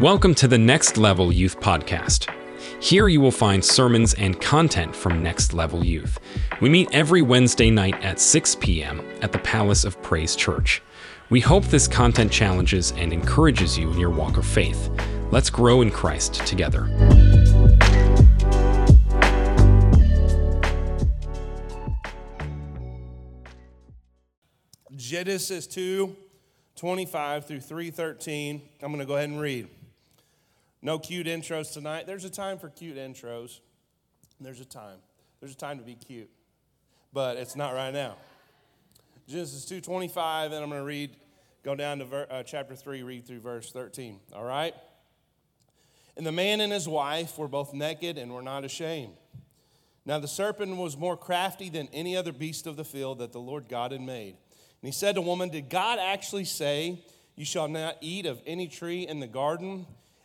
Welcome to the Next Level Youth Podcast. Here you will find sermons and content from Next Level Youth. We meet every Wednesday night at 6 p.m. at the Palace of Praise Church. We hope this content challenges and encourages you in your walk of faith. Let's grow in Christ together. Genesis 2 25 through 313. I'm going to go ahead and read. No cute intros tonight. There's a time for cute intros. There's a time. There's a time to be cute. But it's not right now. Genesis 2:25 and I'm going to read go down to ver, uh, chapter 3 read through verse 13. All right? And the man and his wife were both naked and were not ashamed. Now the serpent was more crafty than any other beast of the field that the Lord God had made. And he said to woman, Did God actually say, You shall not eat of any tree in the garden?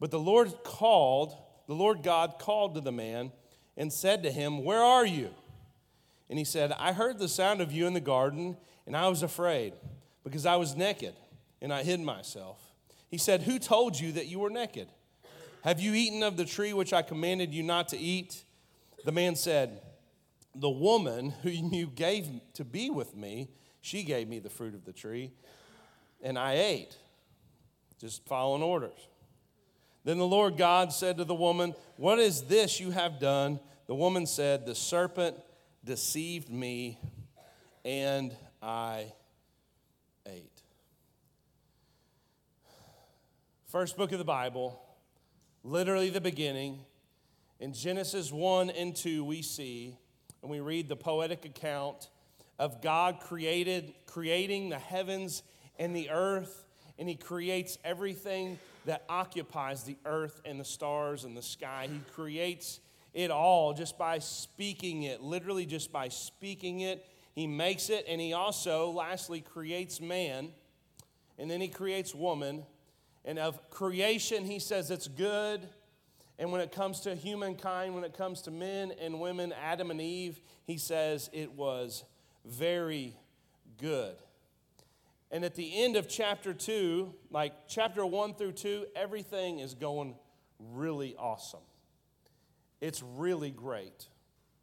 But the Lord called, the Lord God called to the man and said to him, Where are you? And he said, I heard the sound of you in the garden, and I was afraid, because I was naked, and I hid myself. He said, Who told you that you were naked? Have you eaten of the tree which I commanded you not to eat? The man said, The woman whom you gave to be with me, she gave me the fruit of the tree, and I ate. Just following orders. Then the Lord God said to the woman, What is this you have done? The woman said, The serpent deceived me, and I ate. First book of the Bible, literally the beginning. In Genesis 1 and 2, we see, and we read the poetic account of God created, creating the heavens and the earth, and He creates everything that occupies the earth and the stars and the sky. He creates it all just by speaking it, literally just by speaking it. He makes it, and He also, lastly, creates man, and then He creates woman. And of creation, He says it's good. And when it comes to humankind, when it comes to men and women, Adam and Eve, He says it was very good. And at the end of chapter two, like chapter one through two, everything is going really awesome. It's really great.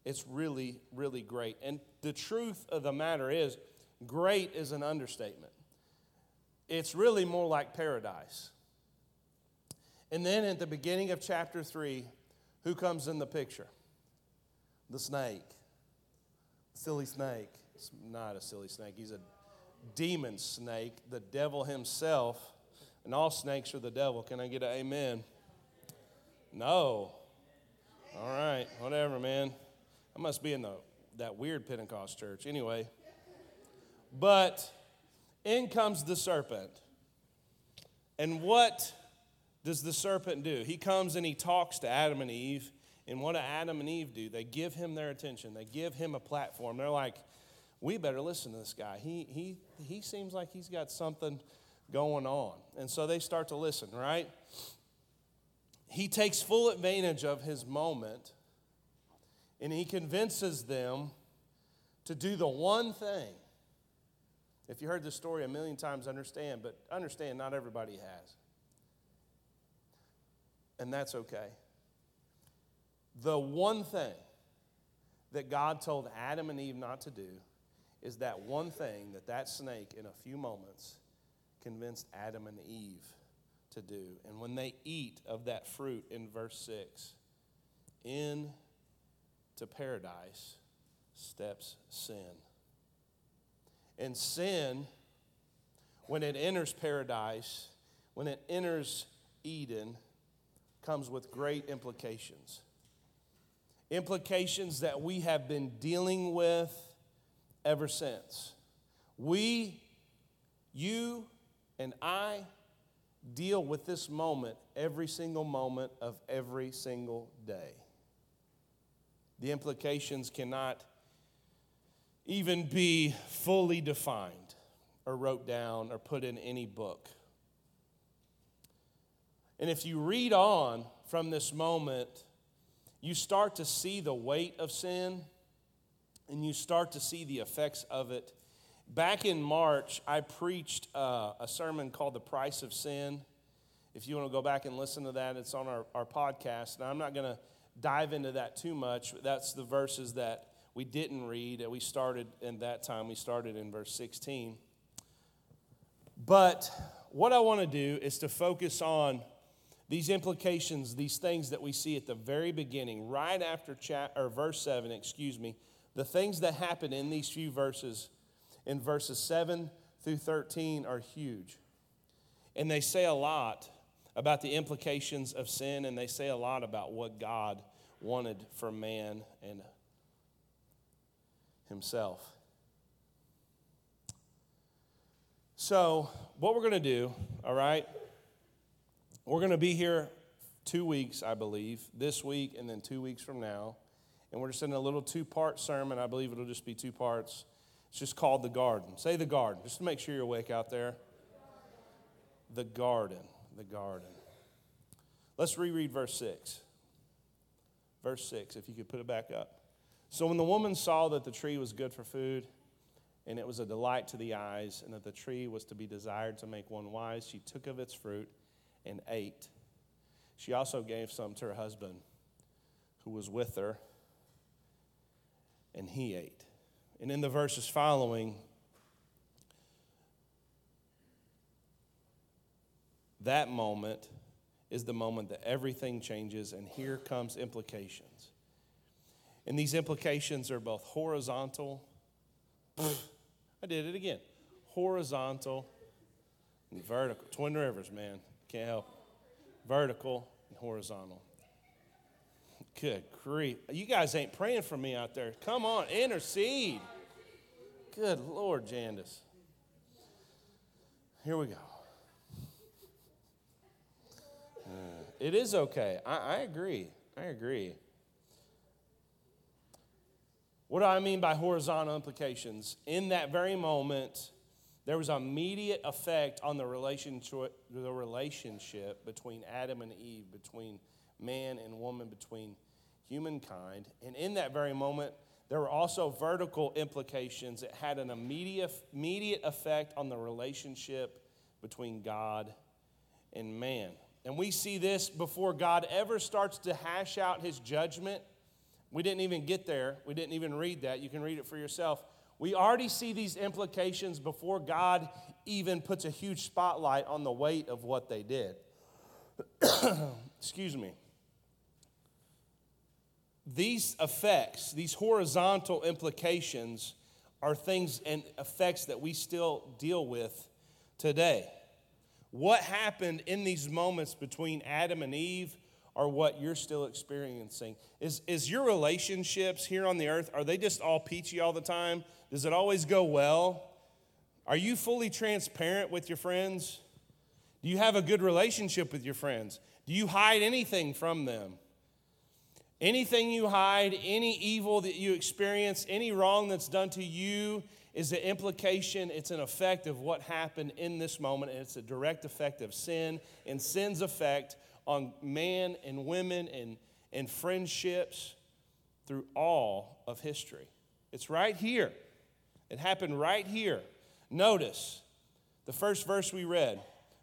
It's really, really great. And the truth of the matter is, great is an understatement. It's really more like paradise. And then at the beginning of chapter three, who comes in the picture? The snake. Silly snake. It's not a silly snake. He's a demon snake, the devil himself, and all snakes are the devil. Can I get an amen? No. All right, whatever, man. I must be in the, that weird Pentecost church. Anyway, but in comes the serpent. And what does the serpent do? He comes and he talks to Adam and Eve. And what do Adam and Eve do? They give him their attention, they give him a platform. They're like, we better listen to this guy. He, he, he seems like he's got something going on. And so they start to listen, right? He takes full advantage of his moment and he convinces them to do the one thing. If you heard this story a million times, understand, but understand not everybody has. And that's okay. The one thing that God told Adam and Eve not to do is that one thing that that snake in a few moments convinced Adam and Eve to do. And when they eat of that fruit in verse 6, in to paradise steps sin. And sin, when it enters paradise, when it enters Eden, comes with great implications. Implications that we have been dealing with ever since. We, you, and I deal with this moment every single moment of every single day. The implications cannot even be fully defined or wrote down or put in any book. And if you read on from this moment, you start to see the weight of sin and you start to see the effects of it. Back in March, I preached uh, a sermon called The Price of Sin. If you want to go back and listen to that, it's on our, our podcast. Now, I'm not going to dive into that too much. That's the verses that we didn't read. We started in that time, we started in verse 16. But what I want to do is to focus on these implications, these things that we see at the very beginning, right after chat, or verse 7, excuse me, the things that happen in these few verses, in verses 7 through 13, are huge. And they say a lot about the implications of sin, and they say a lot about what God wanted for man and himself. So, what we're going to do, all right, we're going to be here two weeks, I believe, this week and then two weeks from now. And we're just in a little two part sermon. I believe it'll just be two parts. It's just called The Garden. Say The Garden, just to make sure you're awake out there. The Garden the garden. Let's reread verse 6. Verse 6, if you could put it back up. So when the woman saw that the tree was good for food, and it was a delight to the eyes, and that the tree was to be desired to make one wise, she took of its fruit and ate. She also gave some to her husband who was with her, and he ate. And in the verses following, that moment is the moment that everything changes, and here comes implications. And these implications are both horizontal. I did it again. Horizontal and vertical. Twin rivers, man. Can't help. Vertical and horizontal. Good grief. You guys ain't praying for me out there. Come on, intercede. Good Lord, Jandis. Here we go. Uh, it is okay. I, I agree. I agree. What do I mean by horizontal implications? In that very moment, there was immediate effect on the relationship, the relationship between Adam and Eve, between man and woman, between humankind. And in that very moment, there were also vertical implications. It had an immediate, immediate effect on the relationship between God and man. And we see this before God ever starts to hash out his judgment. We didn't even get there. We didn't even read that. You can read it for yourself. We already see these implications before God even puts a huge spotlight on the weight of what they did. Excuse me. These effects, these horizontal implications, are things and effects that we still deal with today. What happened in these moments between Adam and Eve are what you're still experiencing. Is, is your relationships here on the earth, are they just all peachy all the time? Does it always go well? Are you fully transparent with your friends? Do you have a good relationship with your friends? Do you hide anything from them? Anything you hide, any evil that you experience, any wrong that's done to you is the implication, it's an effect of what happened in this moment, and it's a direct effect of sin and sin's effect on man and women and, and friendships through all of history. It's right here. It happened right here. Notice the first verse we read,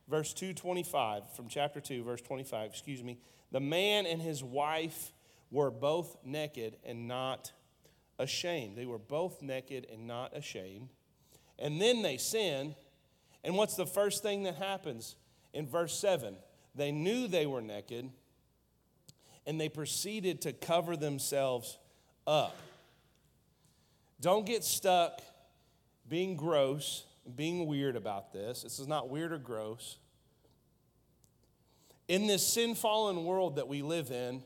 verse 225 from chapter 2, verse 25, excuse me. The man and his wife were both naked and not ashamed. They were both naked and not ashamed. And then they sin. And what's the first thing that happens? In verse 7, they knew they were naked and they proceeded to cover themselves up. Don't get stuck being gross, being weird about this. This is not weird or gross. In this sin fallen world that we live in,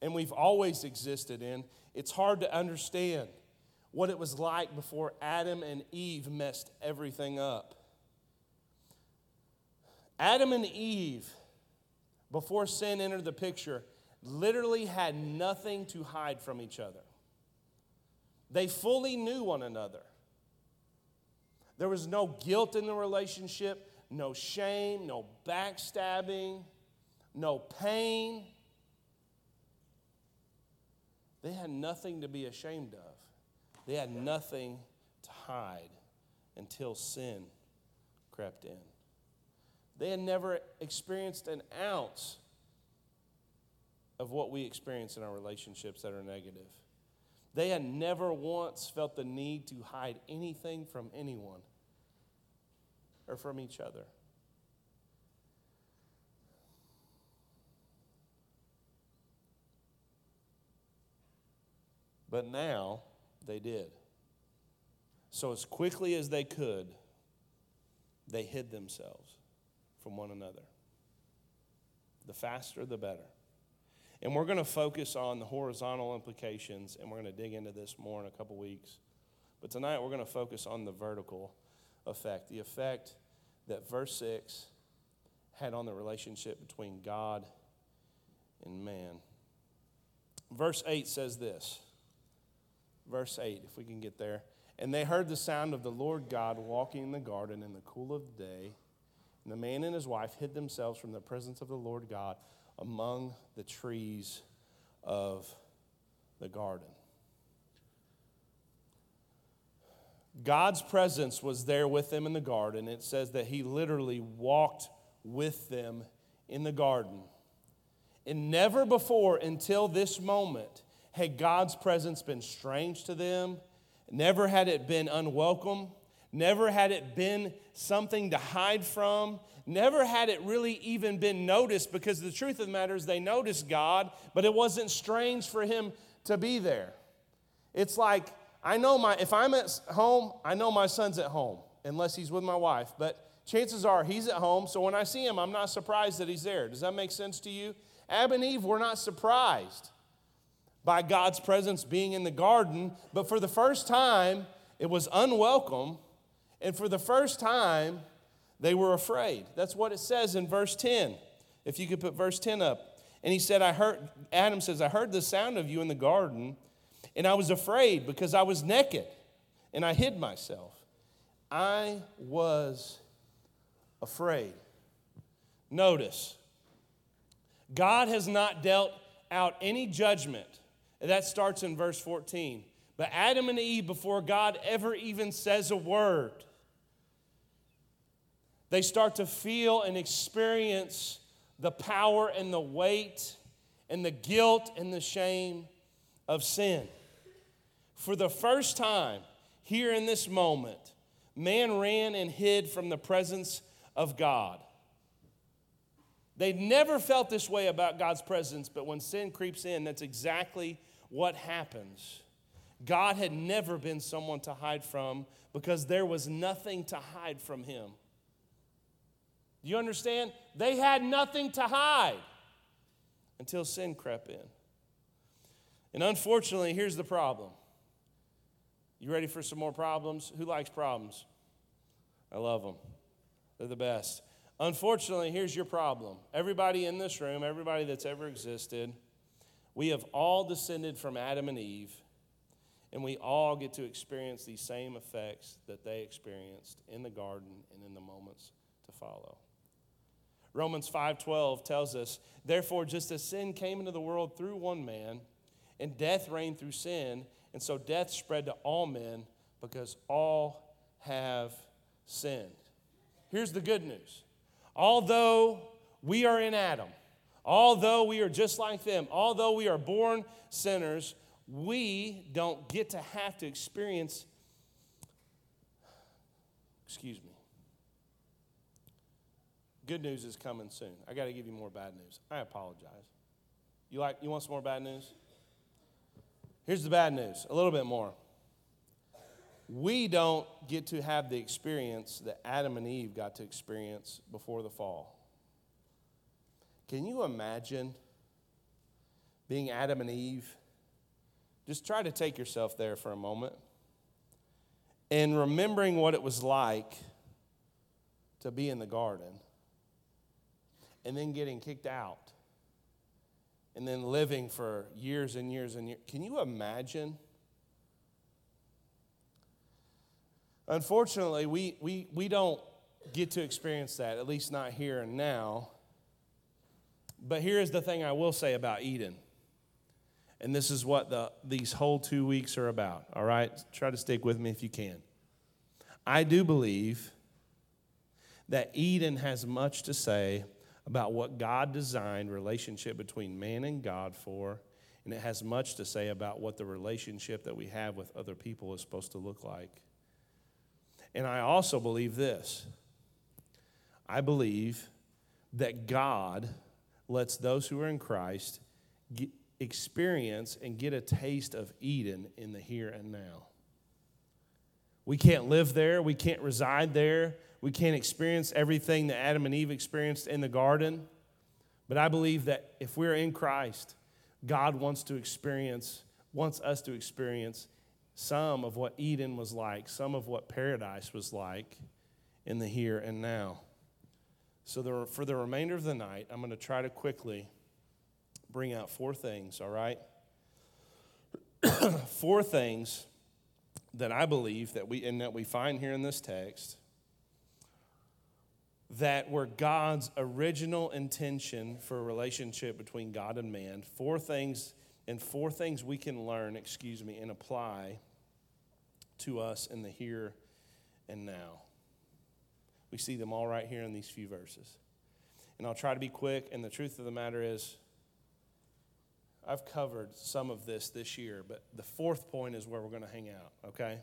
and we've always existed in, it's hard to understand what it was like before Adam and Eve messed everything up. Adam and Eve, before sin entered the picture, literally had nothing to hide from each other. They fully knew one another. There was no guilt in the relationship, no shame, no backstabbing, no pain. They had nothing to be ashamed of. They had nothing to hide until sin crept in. They had never experienced an ounce of what we experience in our relationships that are negative. They had never once felt the need to hide anything from anyone or from each other. But now they did. So, as quickly as they could, they hid themselves from one another. The faster, the better. And we're going to focus on the horizontal implications, and we're going to dig into this more in a couple weeks. But tonight, we're going to focus on the vertical effect the effect that verse 6 had on the relationship between God and man. Verse 8 says this. Verse 8, if we can get there. And they heard the sound of the Lord God walking in the garden in the cool of the day. And the man and his wife hid themselves from the presence of the Lord God among the trees of the garden. God's presence was there with them in the garden. It says that he literally walked with them in the garden. And never before until this moment had God's presence been strange to them. Never had it been unwelcome. Never had it been something to hide from. Never had it really even been noticed because the truth of the matter is they noticed God, but it wasn't strange for him to be there. It's like, I know my, if I'm at home, I know my son's at home, unless he's with my wife, but chances are he's at home, so when I see him, I'm not surprised that he's there. Does that make sense to you? Adam and Eve were not surprised by God's presence being in the garden, but for the first time, it was unwelcome and for the first time, they were afraid. That's what it says in verse 10. If you could put verse 10 up. And he said, I heard, Adam says, I heard the sound of you in the garden, and I was afraid because I was naked, and I hid myself. I was afraid. Notice, God has not dealt out any judgment. That starts in verse 14. But Adam and Eve, before God ever even says a word, they start to feel and experience the power and the weight and the guilt and the shame of sin. For the first time, here in this moment, man ran and hid from the presence of God. They'd never felt this way about God's presence, but when sin creeps in, that's exactly what happens. God had never been someone to hide from because there was nothing to hide from him. Do you understand? They had nothing to hide until sin crept in. And unfortunately, here's the problem. You ready for some more problems? Who likes problems? I love them. They're the best. Unfortunately, here's your problem. Everybody in this room, everybody that's ever existed, we have all descended from Adam and Eve, and we all get to experience these same effects that they experienced in the garden and in the moments to follow. Romans 5:12 tells us, "Therefore just as sin came into the world through one man, and death reigned through sin, and so death spread to all men because all have sinned." Here's the good news. Although we are in Adam, although we are just like them, although we are born sinners, we don't get to have to experience excuse me Good news is coming soon. I got to give you more bad news. I apologize. You like you want some more bad news? Here's the bad news, a little bit more. We don't get to have the experience that Adam and Eve got to experience before the fall. Can you imagine being Adam and Eve? Just try to take yourself there for a moment and remembering what it was like to be in the garden and then getting kicked out and then living for years and years and years. Can you imagine? Unfortunately, we, we, we don't get to experience that, at least not here and now. But here is the thing I will say about Eden. And this is what the, these whole two weeks are about, all right? Try to stick with me if you can. I do believe that Eden has much to say about what God designed relationship between man and God for, and it has much to say about what the relationship that we have with other people is supposed to look like. And I also believe this I believe that God lets those who are in Christ get, experience and get a taste of Eden in the here and now. We can't live there, we can't reside there, we can't experience everything that Adam and Eve experienced in the garden. But I believe that if we're in Christ, God wants to experience, wants us to experience some of what Eden was like, some of what paradise was like in the here and now. So, for the remainder of the night, I'm going to try to quickly bring out four things, all right? four things that I believe that we and that we find here in this text that were God's original intention for a relationship between God and man. Four things and four things we can learn, excuse me, and apply to us in the here and now. We see them all right here in these few verses. And I'll try to be quick, and the truth of the matter is, I've covered some of this this year, but the fourth point is where we're going to hang out, okay?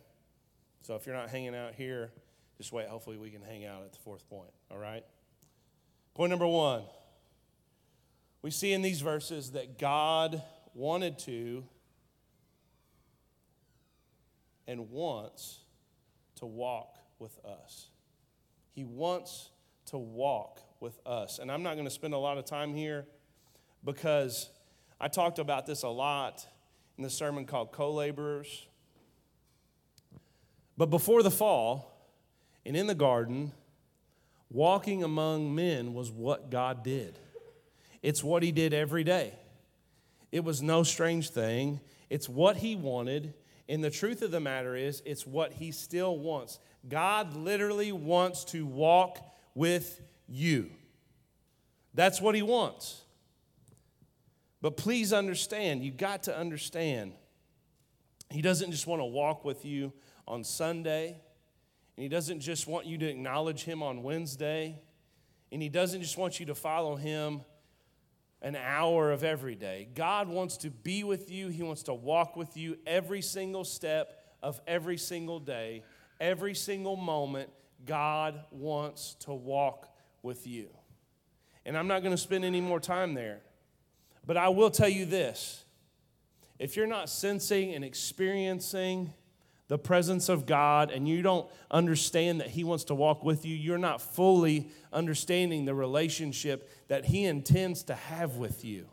So if you're not hanging out here, just wait. Hopefully, we can hang out at the fourth point, all right? Point number one we see in these verses that God wanted to and wants to walk with us. He wants to walk with us. And I'm not going to spend a lot of time here because I talked about this a lot in the sermon called Co Laborers. But before the fall and in the garden, walking among men was what God did. It's what He did every day. It was no strange thing. It's what He wanted. And the truth of the matter is, it's what He still wants. God literally wants to walk with you. That's what He wants. But please understand, you got to understand, He doesn't just want to walk with you on Sunday, and He doesn't just want you to acknowledge Him on Wednesday, and He doesn't just want you to follow Him an hour of every day. God wants to be with you, He wants to walk with you every single step of every single day, every single moment. God wants to walk with you. And I'm not going to spend any more time there, but I will tell you this if you're not sensing and experiencing, the presence of God and you don't understand that He wants to walk with you, you're not fully understanding the relationship that He intends to have with you.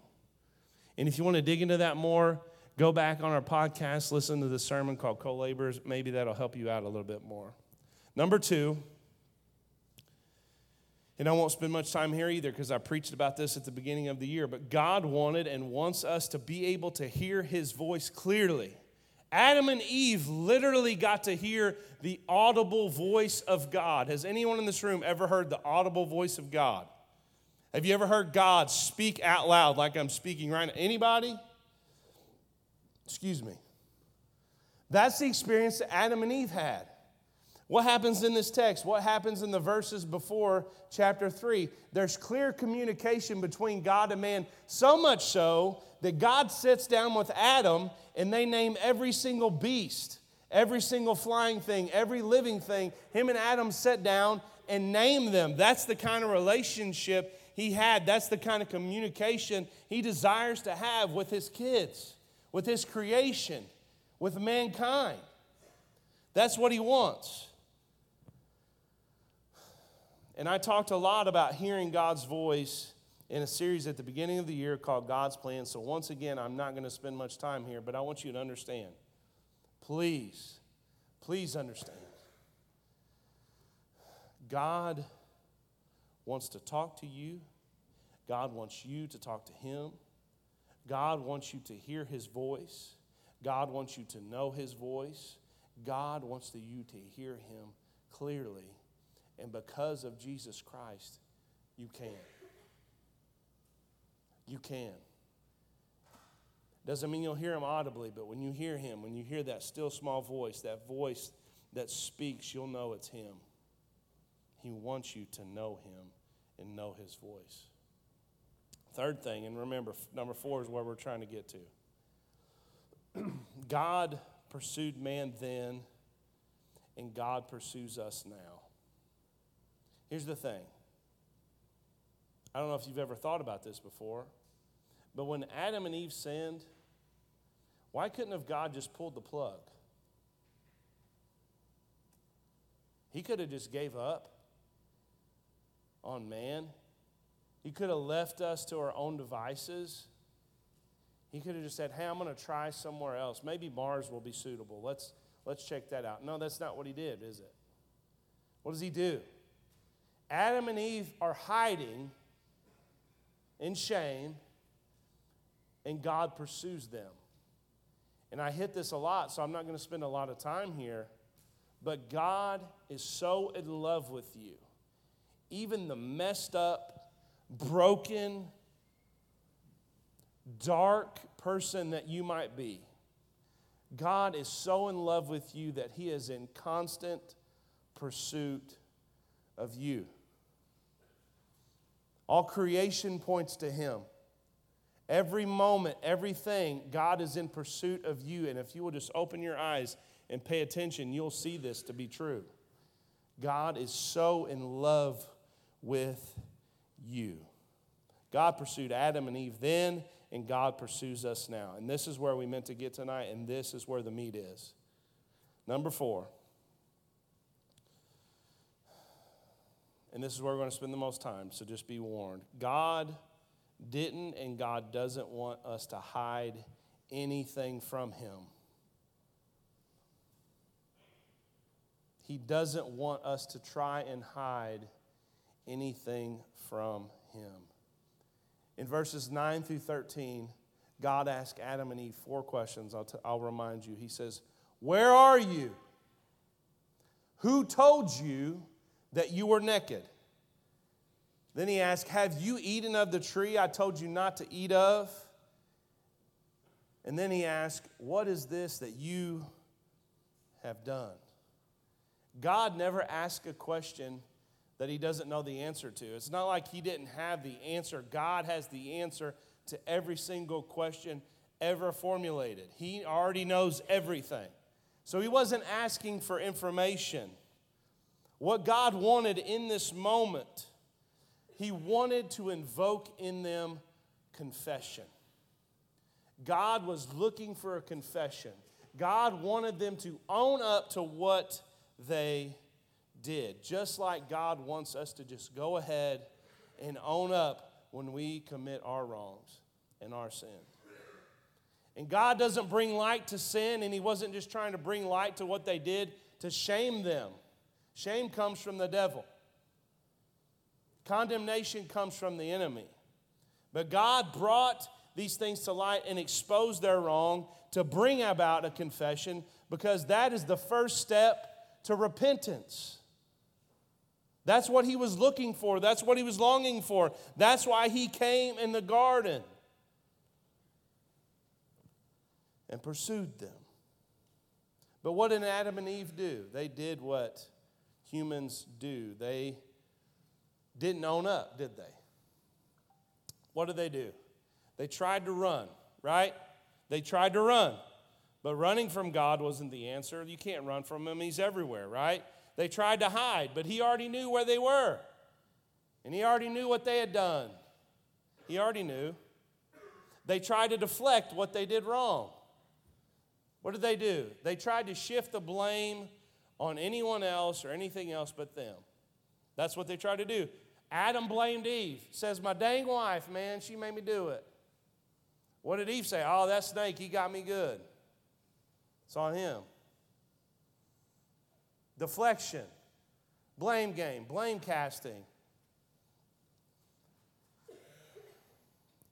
And if you want to dig into that more, go back on our podcast, listen to the sermon called Co Laborers. Maybe that'll help you out a little bit more. Number two, and I won't spend much time here either because I preached about this at the beginning of the year, but God wanted and wants us to be able to hear His voice clearly. Adam and Eve literally got to hear the audible voice of God. Has anyone in this room ever heard the audible voice of God? Have you ever heard God speak out loud like I'm speaking right now? Anybody? Excuse me. That's the experience that Adam and Eve had. What happens in this text? What happens in the verses before chapter 3? There's clear communication between God and man, so much so that God sits down with Adam and they name every single beast, every single flying thing, every living thing. Him and Adam sat down and name them. That's the kind of relationship he had. That's the kind of communication he desires to have with his kids, with his creation, with mankind. That's what he wants. And I talked a lot about hearing God's voice in a series at the beginning of the year called God's Plan. So, once again, I'm not going to spend much time here, but I want you to understand. Please, please understand. God wants to talk to you. God wants you to talk to Him. God wants you to hear His voice. God wants you to know His voice. God wants you to hear Him clearly. And because of Jesus Christ, you can. You can. Doesn't mean you'll hear Him audibly, but when you hear Him, when you hear that still small voice, that voice that speaks, you'll know it's Him. He wants you to know Him and know His voice. Third thing, and remember, number four is where we're trying to get to. God pursued man then, and God pursues us now. Here's the thing I don't know if you've ever thought about this before, but when Adam and Eve sinned, why couldn't have God just pulled the plug? He could have just gave up on man. He could have left us to our own devices. He could have just said, "Hey, I'm going to try somewhere else. Maybe Mars will be suitable. Let's let's check that out." No, that's not what he did, is it? What does he do? Adam and Eve are hiding in shame, and God pursues them. And I hit this a lot, so I'm not going to spend a lot of time here. But God is so in love with you. Even the messed up, broken, dark person that you might be, God is so in love with you that He is in constant pursuit of you. All creation points to Him. Every moment, everything, God is in pursuit of you. And if you will just open your eyes and pay attention, you'll see this to be true. God is so in love with you. God pursued Adam and Eve then, and God pursues us now. And this is where we meant to get tonight, and this is where the meat is. Number four. and this is where we're going to spend the most time, so just be warned. God didn't and God doesn't want us to hide anything from Him. He doesn't want us to try and hide anything from Him. In verses 9 through 13, God asked Adam and Eve four questions. I'll, t- I'll remind you. He says, Where are you? Who told you that you were naked. Then he asked, Have you eaten of the tree I told you not to eat of? And then he asked, What is this that you have done? God never asks a question that he doesn't know the answer to. It's not like he didn't have the answer. God has the answer to every single question ever formulated. He already knows everything. So he wasn't asking for information. What God wanted in this moment, He wanted to invoke in them confession. God was looking for a confession. God wanted them to own up to what they did, just like God wants us to just go ahead and own up when we commit our wrongs and our sin. And God doesn't bring light to sin, and He wasn't just trying to bring light to what they did to shame them. Shame comes from the devil, condemnation comes from the enemy. But God brought these things to light and exposed their wrong to bring about a confession because that is the first step to repentance. That's what he was looking for. That's what he was longing for. That's why he came in the garden and pursued them. But what did Adam and Eve do? They did what humans do. They didn't own up, did they? What did they do? They tried to run, right? They tried to run. But running from God wasn't the answer. You can't run from Him, He's everywhere, right? They tried to hide, but he already knew where they were. And he already knew what they had done. He already knew. They tried to deflect what they did wrong. What did they do? They tried to shift the blame on anyone else or anything else but them. That's what they tried to do. Adam blamed Eve. Says, My dang wife, man, she made me do it. What did Eve say? Oh, that snake, he got me good. It's on him. Deflection, blame game, blame casting.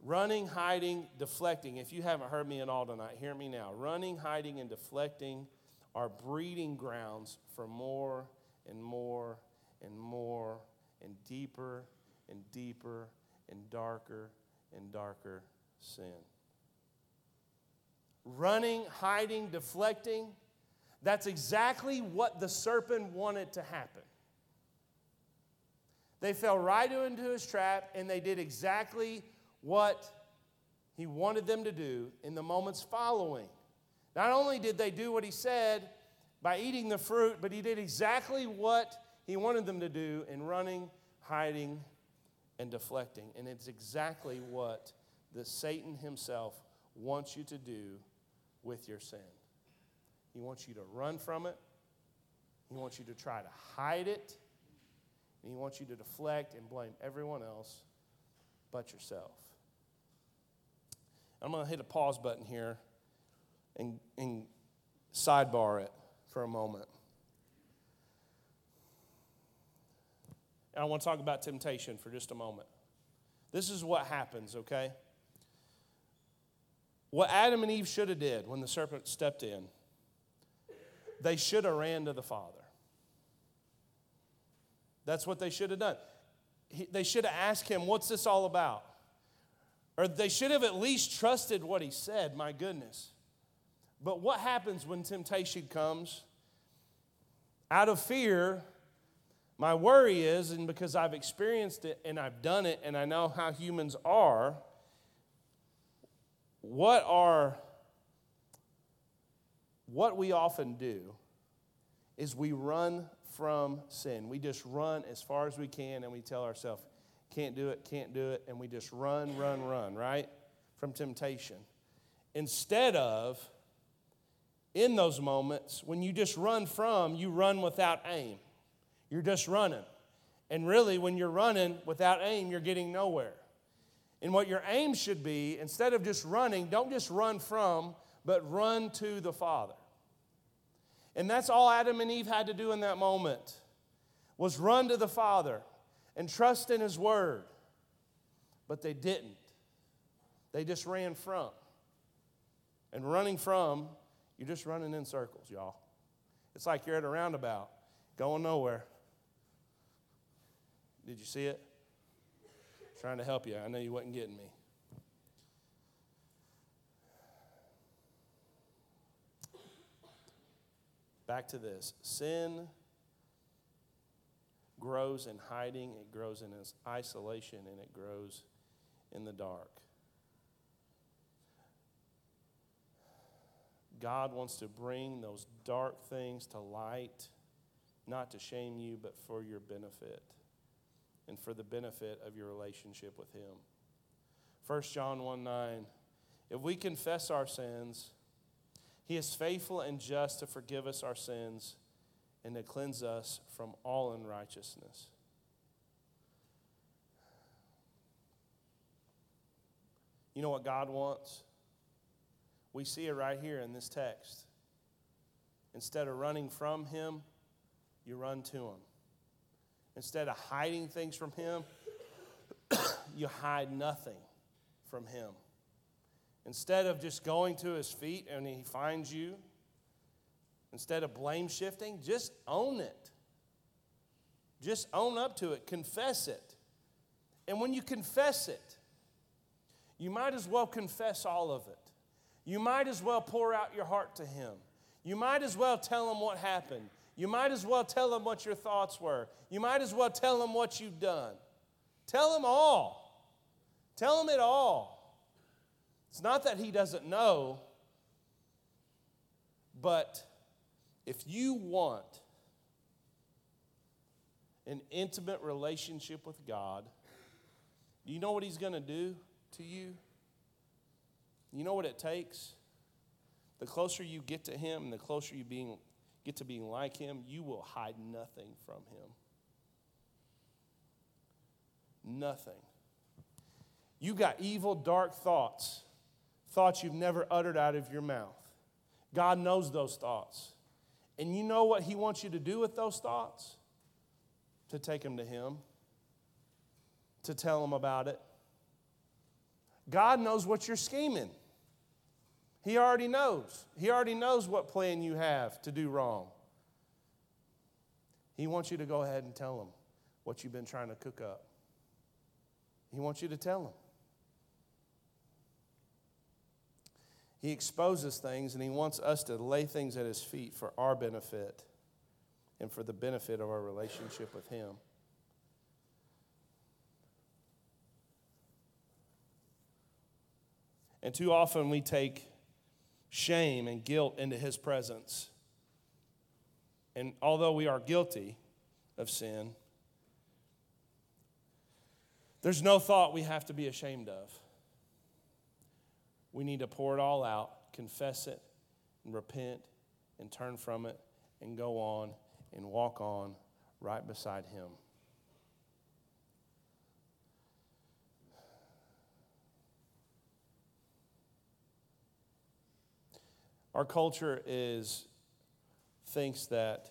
Running, hiding, deflecting. If you haven't heard me at all tonight, hear me now. Running, hiding, and deflecting are breeding grounds for more and more and more and deeper and deeper and darker and darker sin. Running, hiding, deflecting, that's exactly what the serpent wanted to happen. They fell right into his trap and they did exactly what he wanted them to do in the moments following. Not only did they do what he said by eating the fruit, but he did exactly what he wanted them to do in running, hiding, and deflecting. And it's exactly what the Satan himself wants you to do with your sin. He wants you to run from it. He wants you to try to hide it. And he wants you to deflect and blame everyone else but yourself. I'm going to hit a pause button here and, and sidebar it for a moment. And I want to talk about temptation for just a moment. This is what happens, okay? What Adam and Eve should have did when the serpent stepped in, they should have ran to the Father. That's what they should have done. He, they should have asked him, What's this all about? Or they should have at least trusted what he said, my goodness. But what happens when temptation comes? Out of fear, my worry is, and because I've experienced it and I've done it and I know how humans are, what are what we often do is we run from sin. We just run as far as we can and we tell ourselves, can't do it, can't do it, and we just run, run, run, right? From temptation. Instead of, in those moments, when you just run from, you run without aim. You're just running. And really, when you're running without aim, you're getting nowhere. And what your aim should be, instead of just running, don't just run from, but run to the Father. And that's all Adam and Eve had to do in that moment was run to the Father and trust in His Word. But they didn't. They just ran from. And running from, you're just running in circles, y'all. It's like you're at a roundabout, going nowhere. Did you see it? Trying to help you. I know you wasn't getting me. Back to this sin grows in hiding, it grows in isolation, and it grows in the dark. God wants to bring those dark things to light, not to shame you, but for your benefit and for the benefit of your relationship with Him. 1 John 1 9. If we confess our sins, He is faithful and just to forgive us our sins and to cleanse us from all unrighteousness. You know what God wants? We see it right here in this text. Instead of running from Him, you run to Him. Instead of hiding things from Him, you hide nothing from Him. Instead of just going to His feet and He finds you, instead of blame shifting, just own it. Just own up to it, confess it. And when you confess it, you might as well confess all of it. You might as well pour out your heart to Him. You might as well tell Him what happened. You might as well tell Him what your thoughts were. You might as well tell Him what you've done. Tell Him all. Tell Him it all. It's not that He doesn't know, but if you want an intimate relationship with God, you know what He's going to do to you? You know what it takes? The closer you get to Him the closer you being, get to being like Him, you will hide nothing from Him. Nothing. You got evil, dark thoughts, thoughts you've never uttered out of your mouth. God knows those thoughts. And you know what He wants you to do with those thoughts? To take them to Him, to tell Him about it. God knows what you're scheming. He already knows. He already knows what plan you have to do wrong. He wants you to go ahead and tell him what you've been trying to cook up. He wants you to tell him. He exposes things and he wants us to lay things at his feet for our benefit and for the benefit of our relationship with him. And too often we take shame and guilt into his presence. And although we are guilty of sin, there's no thought we have to be ashamed of. We need to pour it all out, confess it, and repent, and turn from it, and go on and walk on right beside Him. Our culture is thinks that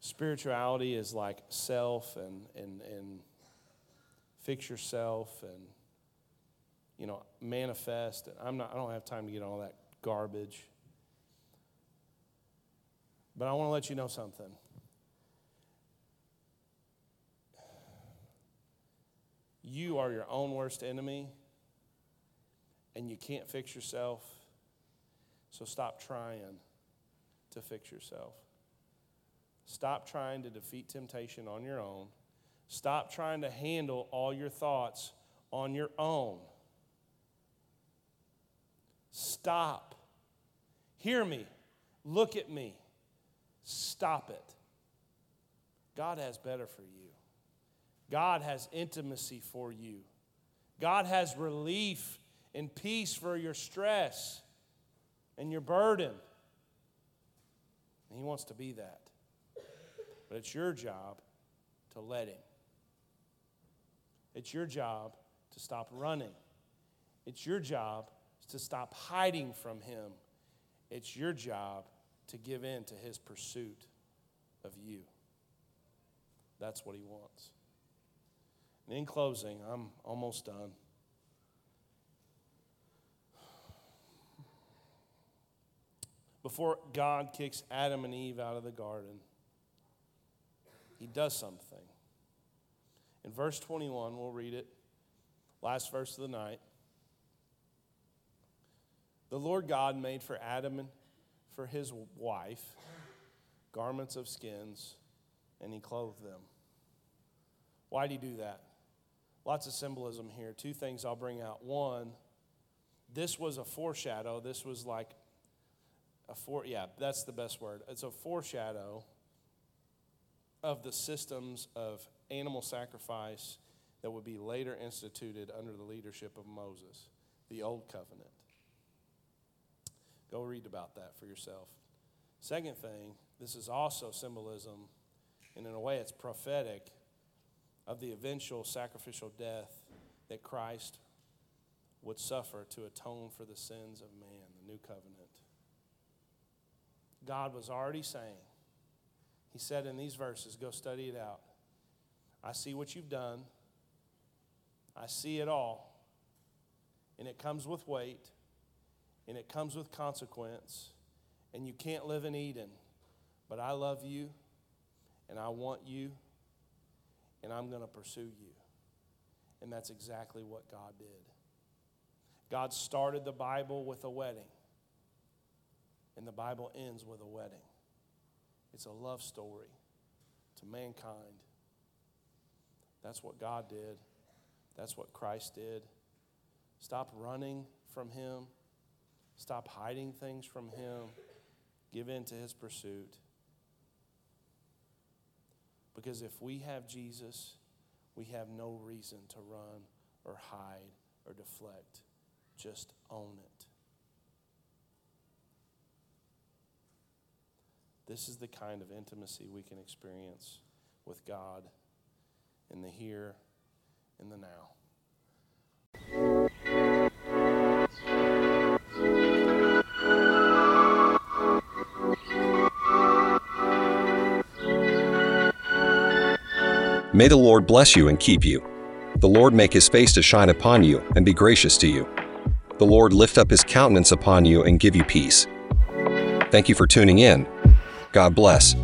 spirituality is like self and, and, and fix yourself and you know manifest and I'm not I don't have time to get all that garbage. But I want to let you know something. You are your own worst enemy and you can't fix yourself so stop trying to fix yourself. Stop trying to defeat temptation on your own. Stop trying to handle all your thoughts on your own. Stop. Hear me. Look at me. Stop it. God has better for you. God has intimacy for you. God has relief and peace for your stress and your burden. And He wants to be that. But it's your job to let Him. It's your job to stop running. It's your job to stop hiding from Him. It's your job to give in to His pursuit of you. That's what He wants. And in closing, I'm almost done. before God kicks Adam and Eve out of the garden, he does something. In verse 21, we'll read it, last verse of the night. The Lord God made for Adam and for his wife garments of skins, and he clothed them. Why did he do that? Lots of symbolism here. Two things I'll bring out. One, this was a foreshadow. This was like a for yeah, that's the best word. It's a foreshadow of the systems of animal sacrifice that would be later instituted under the leadership of Moses, the old covenant. Go read about that for yourself. Second thing, this is also symbolism, and in a way it's prophetic, of the eventual sacrificial death that Christ would suffer to atone for the sins of man, the new covenant. God was already saying. He said in these verses, go study it out. I see what you've done, I see it all. And it comes with weight, and it comes with consequence, and you can't live in Eden. But I love you, and I want you, and I'm going to pursue you. And that's exactly what God did. God started the Bible with a wedding. And the Bible ends with a wedding. It's a love story to mankind. That's what God did. That's what Christ did. Stop running from Him. Stop hiding things from Him. Give in to His pursuit. Because if we have Jesus, we have no reason to run or hide or deflect. Just own it. This is the kind of intimacy we can experience with God in the here in the now. May the Lord bless you and keep you. The Lord make his face to shine upon you and be gracious to you. The Lord lift up his countenance upon you and give you peace. Thank you for tuning in. God bless.